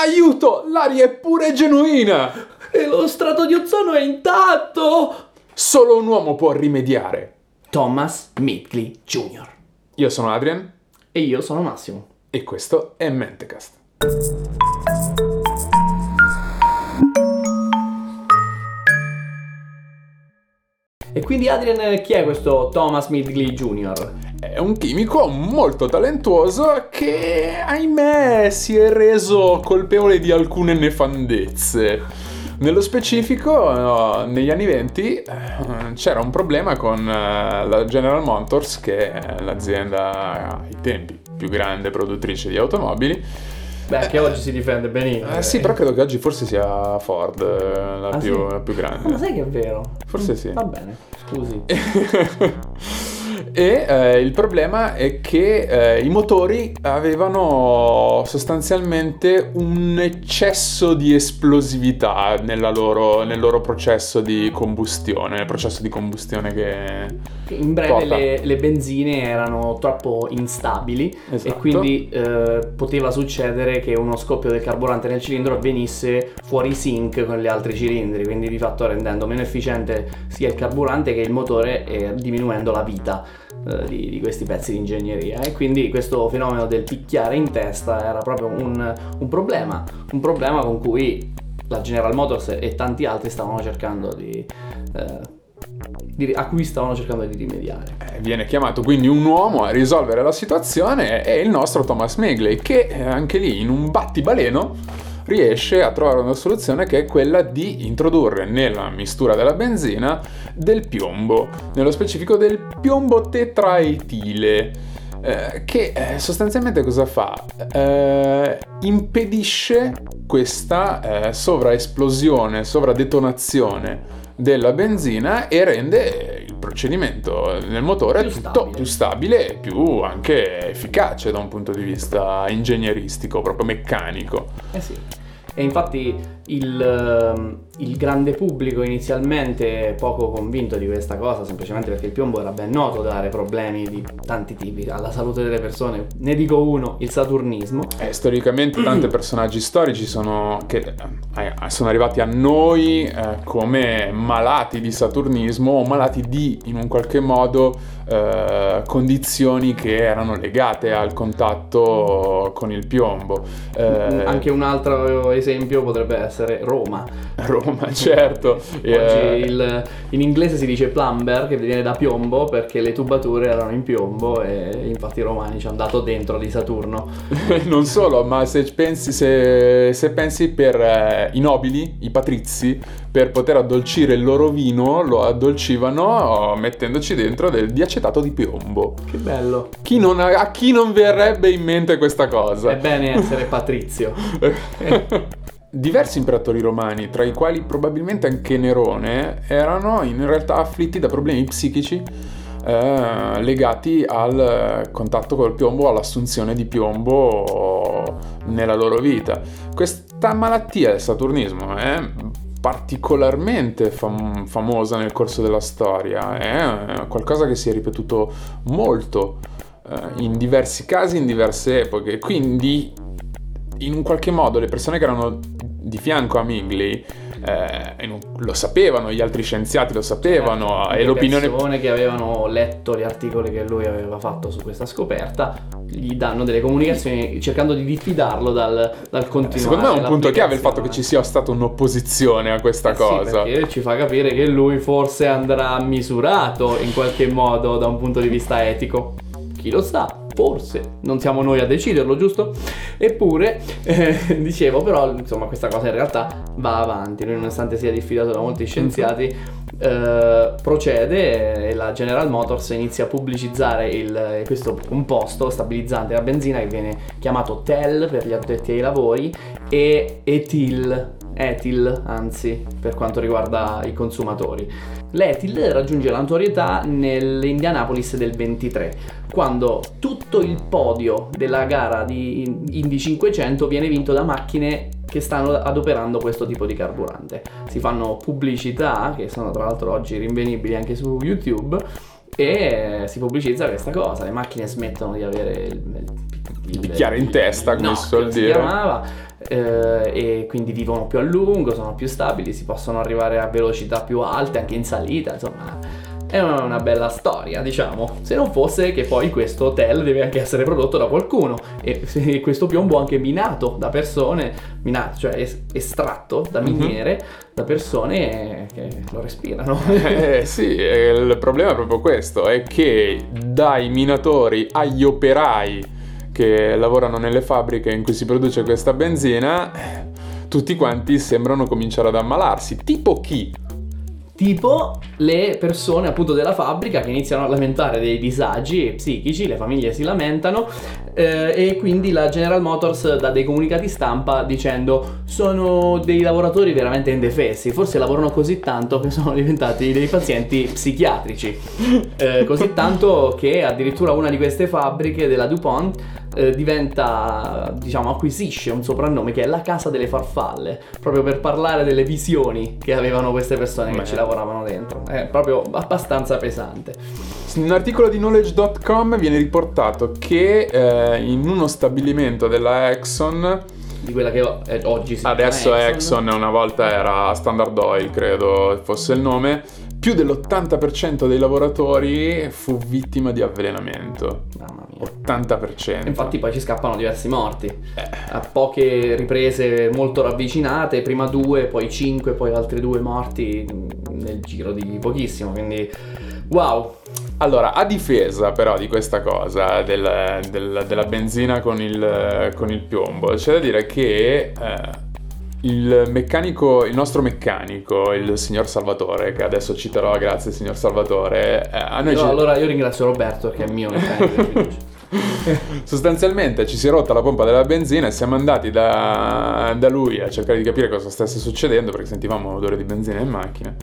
Aiuto, l'aria è pure genuina! E lo strato di ozono è intatto! Solo un uomo può rimediare. Thomas Midgley Jr. Io sono Adrian E io sono Massimo. e questo è Mentecast. E quindi Adrian, chi è questo Thomas Midgley Jr.? È un chimico molto talentuoso che, ahimè, si è reso colpevole di alcune nefandezze. Nello specifico, eh, negli anni 20 eh, c'era un problema con eh, la General Motors, che è l'azienda ai tempi più grande produttrice di automobili. Beh, che oggi si difende benissimo. Eh, sì, però credo che oggi forse sia Ford eh, la, Ah, più, sì? la più Ah, ma grande. sai che è vero? Forse sì. Va bene, scusi. e eh, il problema è che eh, i motori avevano sostanzialmente un eccesso di esplosività nella loro- nel loro processo di combustione, nel processo di combustione che... In breve le, le benzine erano troppo instabili Esatto. e quindi eh, poteva succedere che uno scoppio del carburante nel cilindro avvenisse fuori sync con gli altri cilindri, quindi di fatto rendendo meno efficiente sia il carburante che il motore e diminuendo la vita eh, di, di questi pezzi di ingegneria. E quindi questo fenomeno del picchiare in testa era proprio un, un problema, un problema con cui la General Motors e tanti altri stavano cercando di... eh, a cui stavano cercando di rimediare. Eh, Viene chiamato quindi un uomo a risolvere la situazione e il nostro Thomas Megley che eh, anche lì in un battibaleno riesce a trovare una soluzione che è quella di introdurre nella mistura della benzina del piombo, nello specifico del piombo tetraetile. eh, che eh, sostanzialmente cosa fa? Eh, impedisce questa eh, sovraesplosione, sovradetonazione della benzina e rende il procedimento nel motore Più tutto stabile. più stabile e più anche efficace da un punto di vista ingegneristico, proprio meccanico. Eh sì. E infatti il, ehm, il grande pubblico inizialmente poco convinto di questa cosa, semplicemente perché il piombo era ben noto dare problemi di tanti tipi alla salute delle persone. Ne dico uno, il saturnismo. Eh, storicamente tanti personaggi storici sono, che eh, sono arrivati a noi eh, come malati di saturnismo o malati di, in un qualche modo, eh, condizioni che erano legate al contatto con il piombo. Eh, Anche un altro esempio potrebbe essere Roma. Roma, certo. Oggi Eh, il- in inglese si dice plumber, che viene da piombo perché le tubature erano in piombo e infatti i romani ci hanno dato dentro di Saturno. non solo, ma se pensi, se, se pensi per eh, i nobili, i patrizi, per poter addolcire il loro vino, lo addolcivano mettendoci dentro del diacetato di piombo. Che bello. Chi non a chi non verrebbe in mente questa cosa? È bene essere patrizio. Diversi imperatori romani, tra i quali probabilmente anche Nerone, erano in realtà afflitti da problemi psichici eh, legati al contatto col piombo, all'assunzione di piombo nella loro vita. Questa malattia del saturnismo è particolarmente fam- famosa nel corso della storia, è qualcosa che si è ripetuto molto eh, in diversi casi, in diverse epoche, quindi in un qualche modo le persone che erano di fianco a Mingley eh, lo sapevano, gli altri scienziati lo sapevano Certo, e l'opinione... Le persone che avevano letto gli articoli che lui aveva fatto su questa scoperta gli danno delle comunicazioni cercando di diffidarlo dal, dal continuare. Secondo me è un punto chiave il fatto che ci sia stata un'opposizione a questa Eh sì, cosa. perché ci fa capire che lui forse andrà misurato in qualche modo da un punto di vista etico. Chi lo sa, forse, non siamo noi a deciderlo, giusto? Eppure, eh, dicevo, però, insomma, questa cosa in realtà va avanti. Nonostante sia diffidato da molti scienziati, eh, procede e la General Motors inizia a pubblicizzare il- questo composto stabilizzante della benzina che viene chiamato TEL per gli addetti ai lavori e etil, etil anzi per quanto riguarda i consumatori. L'etil raggiunge la notorietà nell'Indianapolis del 23 quando tutto il podio della gara di Indy 500 viene vinto da macchine che stanno adoperando questo tipo di carburante. Si fanno pubblicità, che sono tra l'altro oggi rinvenibili anche su YouTube, e si pubblicizza questa cosa, le macchine smettono di avere il bicchiere in testa, come no, si suol dire. chiamava, eh, e quindi vivono più a lungo, sono più stabili, si possono arrivare a velocità più alte anche in salita, insomma è una, bella storia, diciamo. Se non fosse che poi questo hotel deve anche essere prodotto da qualcuno e questo piombo anche minato da persone, minato, cioè es- estratto da Mhm. miniere, da persone che lo respirano. Eh sì, eh, il problema è proprio questo, è che dai minatori agli operai che lavorano nelle fabbriche in cui si produce questa benzina, tutti quanti sembrano cominciare ad ammalarsi. Tipo chi? Tipo le persone appunto della fabbrica che iniziano a lamentare dei disagi psichici, le famiglie si lamentano eh, e quindi la General Motors dà dei comunicati stampa dicendo sono dei lavoratori veramente indefessi, forse lavorano così tanto che sono diventati dei pazienti psichiatrici, Eh, così tanto che addirittura una di queste fabbriche della DuPont eh, diventa, diciamo, acquisisce un soprannome che è la casa delle farfalle, proprio per parlare delle visioni che avevano queste persone che Beh. ci lavoravano dentro. È proprio abbastanza pesante. In un articolo di knowledge.com viene riportato che eh, in uno stabilimento della Exxon, Di quella che oggi si chiama adesso Exxon, una volta era Standard Oil, credo fosse il nome, più dell'80% dei lavoratori fu vittima di avvelenamento. Mamma mia. 80%. Infatti poi ci scappano diversi morti. Eh. A poche riprese molto ravvicinate, prima due, poi cinque, poi altri due morti nel giro di pochissimo. Quindi wow, Allora, a difesa però di questa cosa, del- del- della benzina con il, con il piombo, c'è da dire che eh, il meccanico, il nostro meccanico, il signor Salvatore, che adesso citerò, grazie signor Salvatore, eh, a noi Io- ci- allora io ringrazio Roberto perché è il mio meccanico sostanzialmente ci si è rotta la pompa della benzina e siamo andati da, da lui a cercare di capire cosa stesse succedendo perché sentivamo odore di benzina in macchina.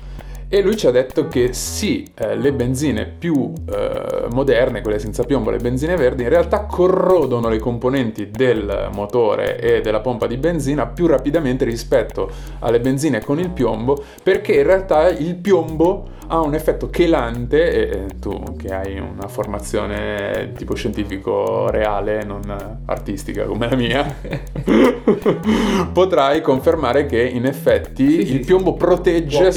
E lui ci ha detto che sì, eh, le benzine più eh, moderne, quelle senza piombo, le benzine verdi, in realtà corrodono le componenti del motore e della pompa di benzina più rapidamente rispetto alle benzine con il piombo, perché in realtà il piombo ha un effetto chelante e tu che hai una formazione tipo scientifico reale, non artistica come la mia, potrai confermare che in effetti Sì, il piombo protegge chelare.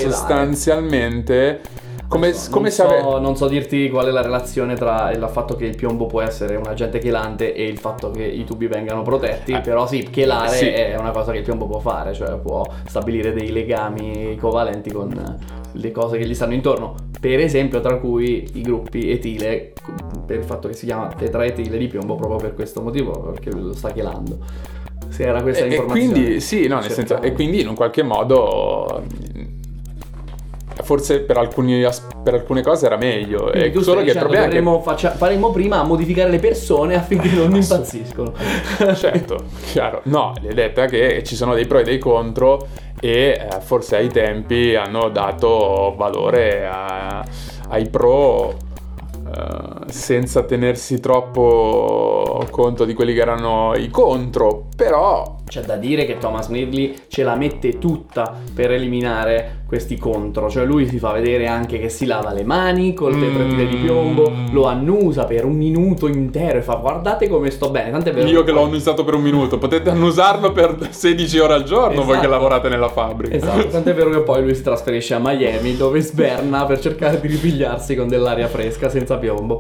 Sostanzialmente come, Non come se so, ave- non so dirti qual è la relazione tra il fatto che il piombo può essere un agente chelante e il fatto che i tubi vengano protetti, Eh, però sì, chelare sì. è una cosa che il piombo può fare, cioè può stabilire dei legami covalenti con le cose che gli stanno intorno, per esempio tra cui i gruppi etile, per il fatto che si chiama tetraetile di piombo proprio per questo motivo, perché lo sta chelando. Se era questa E, e l'informazione. quindi, sì, no, nel senso, cercavo. e quindi in un qualche modo, forse per, alcuni per alcune cose era meglio. Quindi E tu solo che il problema è che faccia- faremo prima a modificare le persone affinché non impazziscono. Certo, chiaro. No, l'idea è che ci sono dei pro e dei contro e eh, forse ai tempi hanno dato valore a- ai pro eh, senza tenersi troppo conto di quelli che erano i contro, però C'è da dire che Thomas Midley ce la mette tutta per eliminare questi contro, cioè lui si fa vedere anche che si lava le mani col Mm. tetratile di piombo, lo annusa per un minuto intero e fa guardate come sto bene, tant'è vero io che l'ho annusato per un minuto, potete annusarlo per 16 ore al giorno voi Esatto. che lavorate nella fabbrica. Esatto, tant'è vero che poi lui si trasferisce a Miami dove sberna per cercare di ripigliarsi con dell'aria fresca senza piombo.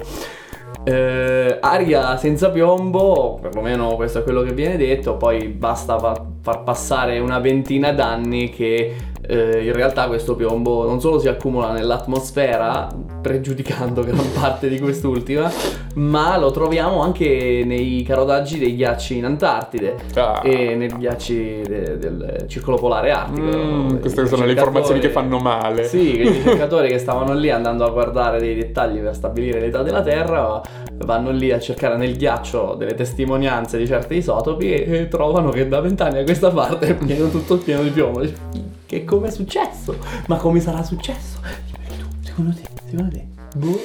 Eh, aria senza piombo, perlomeno questo è quello che viene detto, poi basta far passare una ventina d'anni che eh, in realtà questo piombo non solo si accumula nell'atmosfera, pregiudicando gran parte di quest'ultima, ma lo troviamo anche nei carodaggi dei ghiacci in Antartide Ah. e nei ghiacci de- del circolo polare artico. Mm, queste sono le informazioni che fanno male. Sì, che i ricercatori che stavano lì andando a guardare dei dettagli per stabilire l'età della Terra vanno lì a cercare nel ghiaccio delle testimonianze di certi isotopi e, e trovano che da vent'anni a questa parte pieno tutto pieno di piombo. Che come è successo? Ma come sarà successo? Secondo te? Secondo te? Boh.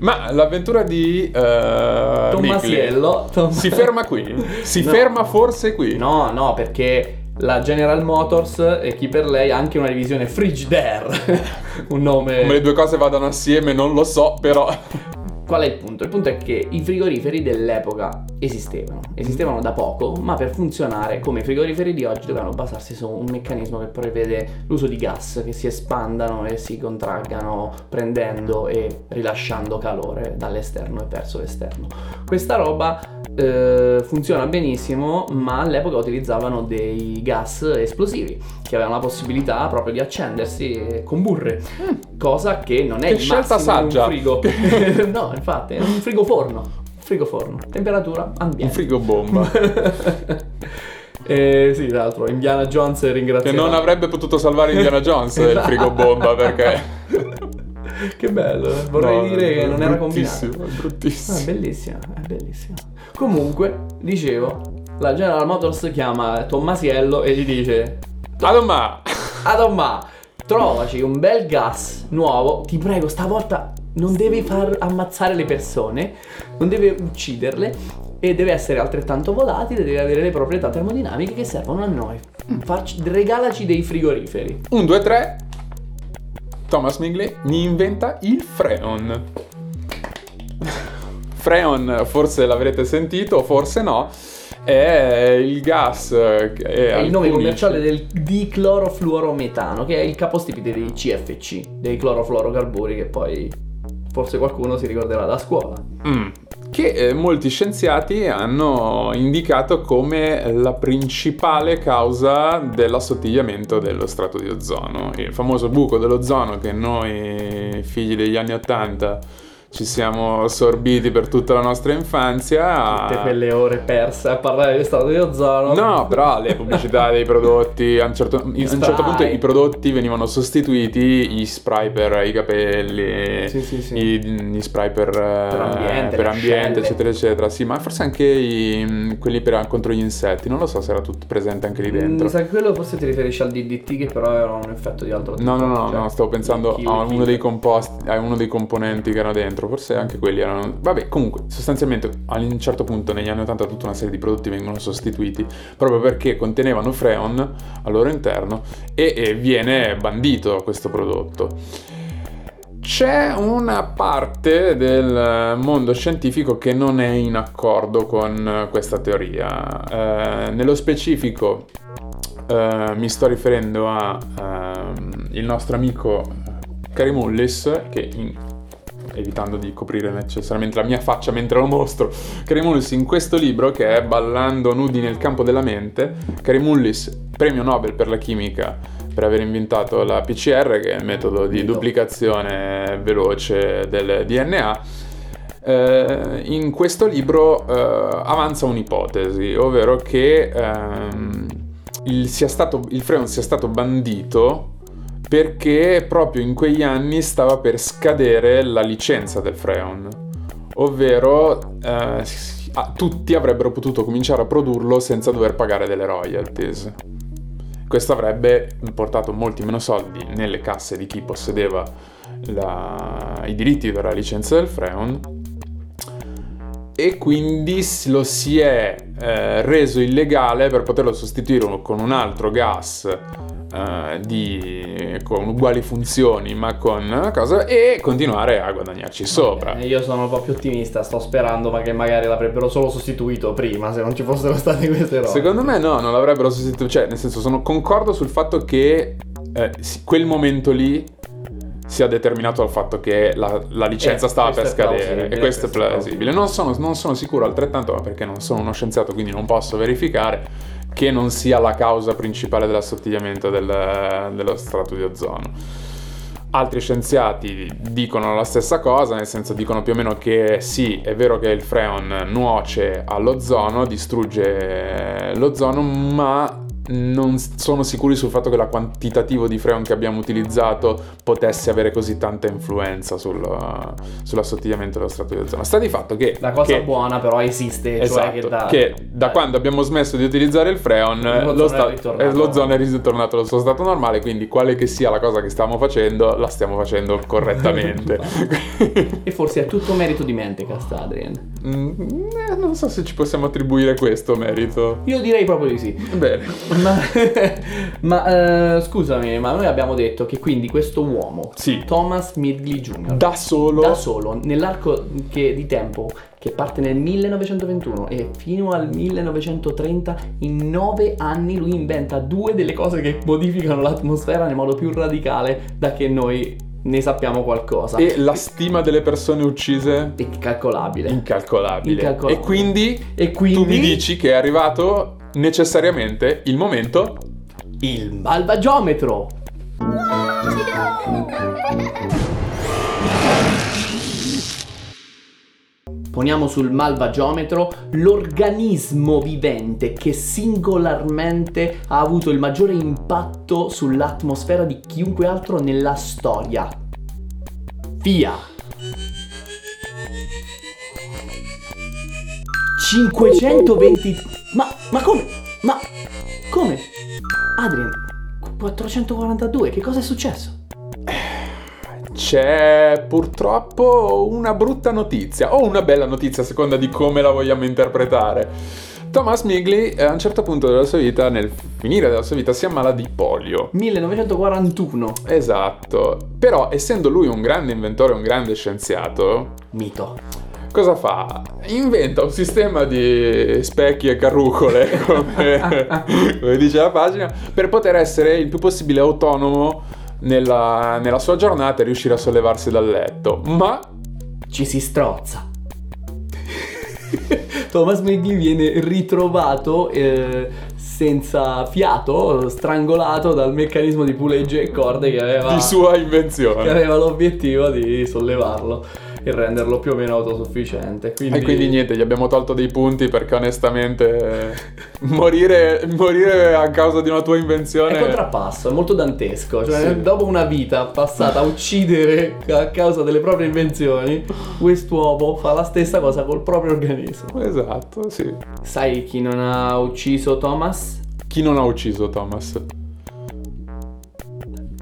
Ma l'avventura di uh, Tommasiello. Tom- si ferma qui? Si No. ferma forse qui? No, no, perché la General Motors e chi per lei ha anche una divisione Frigidaire, un nome... Come le due cose vadano assieme non lo so, però... Qual è il punto? Il punto è che i frigoriferi dell'epoca esistevano, esistevano da poco, ma per funzionare come i frigoriferi di oggi dovevano basarsi su un meccanismo che prevede l'uso di gas che si espandano e si contraggano prendendo e rilasciando calore dall'esterno e verso l'esterno. Questa roba eh, funziona benissimo, ma all'epoca utilizzavano dei gas esplosivi che avevano la possibilità proprio di accendersi e comburre, Mm. cosa che non è Che il scelta massimo in saggia. un frigo. no, infatti, è un frigoforno. Frigoforno, temperatura ambiente. Un frigo bomba. Eh, sì, tra l'altro, Indiana Jones che ringrazierà. non avrebbe potuto salvare Indiana Jones il frigo bomba perché... Che bello, eh. vorrei No, dire che non era combinato. bruttissimo, è Ah, è bruttissimo. bellissima, è bellissima. Comunque, dicevo, la General Motors chiama Tommasiello e gli dice Adoma! Adomma, trovaci un bel gas nuovo, ti prego, stavolta non devi far ammazzare le persone, non deve ucciderle e deve essere altrettanto volatile, deve avere le proprietà termodinamiche che servono a noi. Facci- regalaci dei frigoriferi. 1, 2, 3. Thomas Mingley mi inventa il Freon. Freon, forse l'avrete sentito, forse no. È il gas che È il nome commerciale del diclorofluorometano, che è il capostipite dei CFC, dei clorofluorocarburi che poi forse qualcuno si ricorderà da scuola. Mm. Che eh, molti scienziati hanno indicato come la principale causa dell'assottigliamento dello strato di ozono. Il famoso buco dell'ozono che noi, figli degli anni Ottanta, ci siamo sorbiti per tutta la nostra infanzia. Tutte quelle ore perse a parlare di stato di ozono. No, però le pubblicità dei prodotti, a un certo, a un certo punto i prodotti venivano sostituiti, gli spray per i capelli, Sì, sì, sì. i- gli spray per, eh, ambiente, per ambiente, eccetera, eccetera. Sì, ma forse anche i- quelli per, contro gli insetti, non lo so se era tutto presente anche lì dentro. Mm, sai, quello forse ti riferisci al DDT che però era un effetto di altro tipo. No, no, no, cioè, no, stavo pensando a uno dei composti, a uno dei componenti che erano dentro, forse anche quelli erano... Vabbè, comunque, sostanzialmente a un certo punto negli anni 80 tutta una serie di prodotti vengono sostituiti proprio perché contenevano freon al loro interno e, e viene bandito questo prodotto. C'è una parte del mondo scientifico che non è in accordo con questa teoria. Eh, nello specifico eh, mi sto riferendo a ehm, il nostro amico Karim Mullis che in- evitando di coprire necessariamente la mia faccia mentre lo mostro. Karim Mullis in questo libro che è Ballando nudi nel campo della mente Karim Mullis premio Nobel per la chimica per aver inventato la PCR che è il metodo di duplicazione veloce del DNA eh, in questo libro eh, avanza un'ipotesi, ovvero che ehm, il, sia stato, il freon sia stato bandito perché proprio in quegli anni stava per scadere la licenza del freon, ovvero eh, tutti avrebbero potuto cominciare a produrlo senza dover pagare delle royalties. Questo avrebbe portato molti meno soldi nelle casse di chi possedeva la- i diritti per la licenza del Freon e quindi lo si è eh, reso illegale per poterlo sostituire con un altro gas eh, di, con uguali funzioni ma con una cosa e continuare a guadagnarci sopra. Eh, Io sono un po' più ottimista, sto sperando ma che magari l'avrebbero solo sostituito prima se non ci fossero state queste robe. Secondo me no, non l'avrebbero sostituito, cioè nel senso sono concordo sul fatto che eh, quel momento lì sia determinato dal fatto che la, la licenza Eh, stava per scadere e questo è questo è plausibile. Non sono, non sono sicuro altrettanto ma perché non sono uno scienziato quindi non posso verificare che non sia la causa principale dell'assottigliamento del- dello strato di ozono. Altri scienziati dicono la stessa cosa, nel senso dicono più o meno che sì, è vero che il freon nuoce all'ozono, distrugge l'ozono, ma non sono sicuri sul fatto che la quantitativo di freon che abbiamo utilizzato potesse avere così tanta influenza sul, sull'assottigliamento dello strato di ozono. Sta di fatto che... La cosa che- buona però esiste, Esatto, cioè che da, che da quando abbiamo smesso di utilizzare il freon lo, è sta- ritornato. eh, l'ozono è ritornato al suo stato normale quindi quale che sia la cosa che stiamo facendo la stiamo facendo correttamente E forse è tutto merito di Mentecast, Adrian. Mm, eh, non so se ci possiamo attribuire questo merito Io direi proprio di sì. bene Ma, ma, eh, scusami, ma noi abbiamo detto che quindi questo uomo, Sì. Thomas Midgley Jr., Da solo. da solo, nell'arco che- di tempo che parte nel 1921 e fino al 1930, in nove anni lui inventa due delle cose che modificano l'atmosfera nel modo più radicale da che noi ne sappiamo qualcosa. E la stima delle persone uccise È incalcolabile. incalcolabile. Incalcolabile. E quindi E quindi tu mi dici che è arrivato necessariamente il momento il malvagiometro. Poniamo sul malvagiometro l'organismo vivente che singolarmente ha avuto il maggiore impatto sull'atmosfera di chiunque altro nella storia. Via! 520... Ma, come? Ma come? Adrian, 442, che cosa è successo? c'è purtroppo una brutta notizia o una bella notizia a seconda di come la vogliamo interpretare. Thomas Migley eh, a un certo punto della sua vita, nel finire della sua vita, si ammala di polio. 1941. Esatto, però essendo lui un grande inventore, un grande scienziato, Mito. Cosa fa? Inventa un sistema di specchi e carrucole, come, come dice la pagina, per poter essere il più possibile autonomo nella, nella sua giornata e riuscire a sollevarsi dal letto. Ma Ci si strozza. Thomas Midgley viene ritrovato eh, senza fiato, strangolato dal meccanismo di pulegge e corde che aveva, di sua che invenzione. aveva l'obiettivo di sollevarlo e renderlo più o meno autosufficiente. Quindi, E quindi niente, gli abbiamo tolto dei punti perché onestamente morire, morire a causa di una tua invenzione... È contrappasso, è molto dantesco. Cioè, Sì. dopo una vita passata a uccidere a causa delle proprie invenzioni, quest'uomo fa la stessa cosa col proprio organismo. Esatto, sì. Sai chi non ha ucciso Thomas? Chi non ha ucciso Thomas?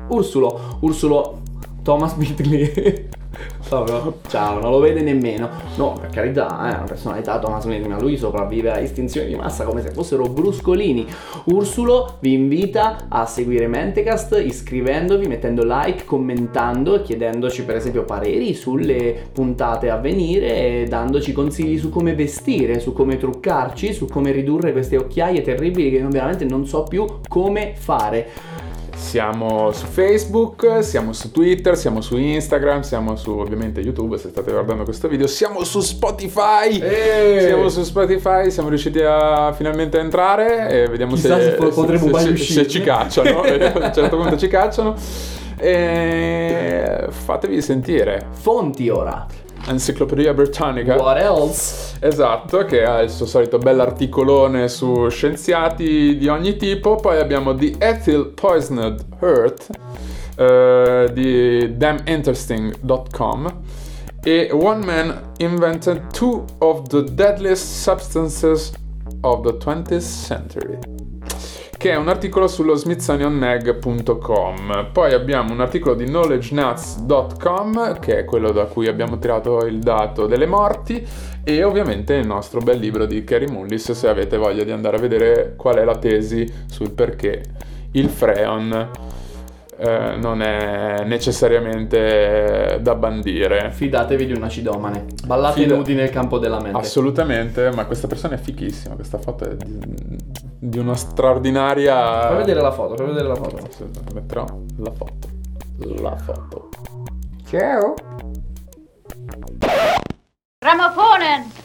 Ursulo. Ursulo. Thomas Midgley. Proprio, ciao, non lo vede nemmeno. No, per carità, è una personalità Thomas ma lui sopravvive a estinzioni di massa come se fossero bruscolini. Ursulo vi invita a seguire Mentecast iscrivendovi, mettendo like, commentando, chiedendoci per esempio pareri sulle puntate a venire e dandoci consigli su come vestire, su come truccarci, su come ridurre queste occhiaie terribili che veramente non so più come fare. Siamo su Facebook, siamo su Twitter, siamo su Instagram, siamo su ovviamente YouTube se state guardando questo video, siamo su Spotify. Eh! Siamo su Spotify, siamo riusciti a finalmente entrare e vediamo Chissà se, se po- potremo se- mai se- se ci cacciano. A un certo punto ci cacciano. E fatevi sentire. Fonti ora. Enciclopedia Britannica. What else? Esatto, che ha il suo solito bell'articolone su scienziati di ogni tipo. Poi abbiamo The Ethyl Poisoned Earth eh, di daminteresting.com e One Man Invented Two of the Deadliest Substances of the 20th Century che è un articolo sullo smithsonianmag.com. Poi abbiamo un articolo di knowledgenuts.com, che è quello da cui abbiamo tirato il dato delle morti, e ovviamente il nostro bel libro di Kerry Mullis, se avete voglia di andare a vedere qual è la tesi sul perché il freon eh, non è necessariamente eh, da bandire. Fidatevi di un acidomane, ballate Fida- nudi nel campo della mente. Assolutamente, ma questa persona è fichissima, questa foto è di, di una straordinaria... Fai vedere la foto, fai vedere la foto. Metterò la foto, la foto. Ciao! Gramofonen!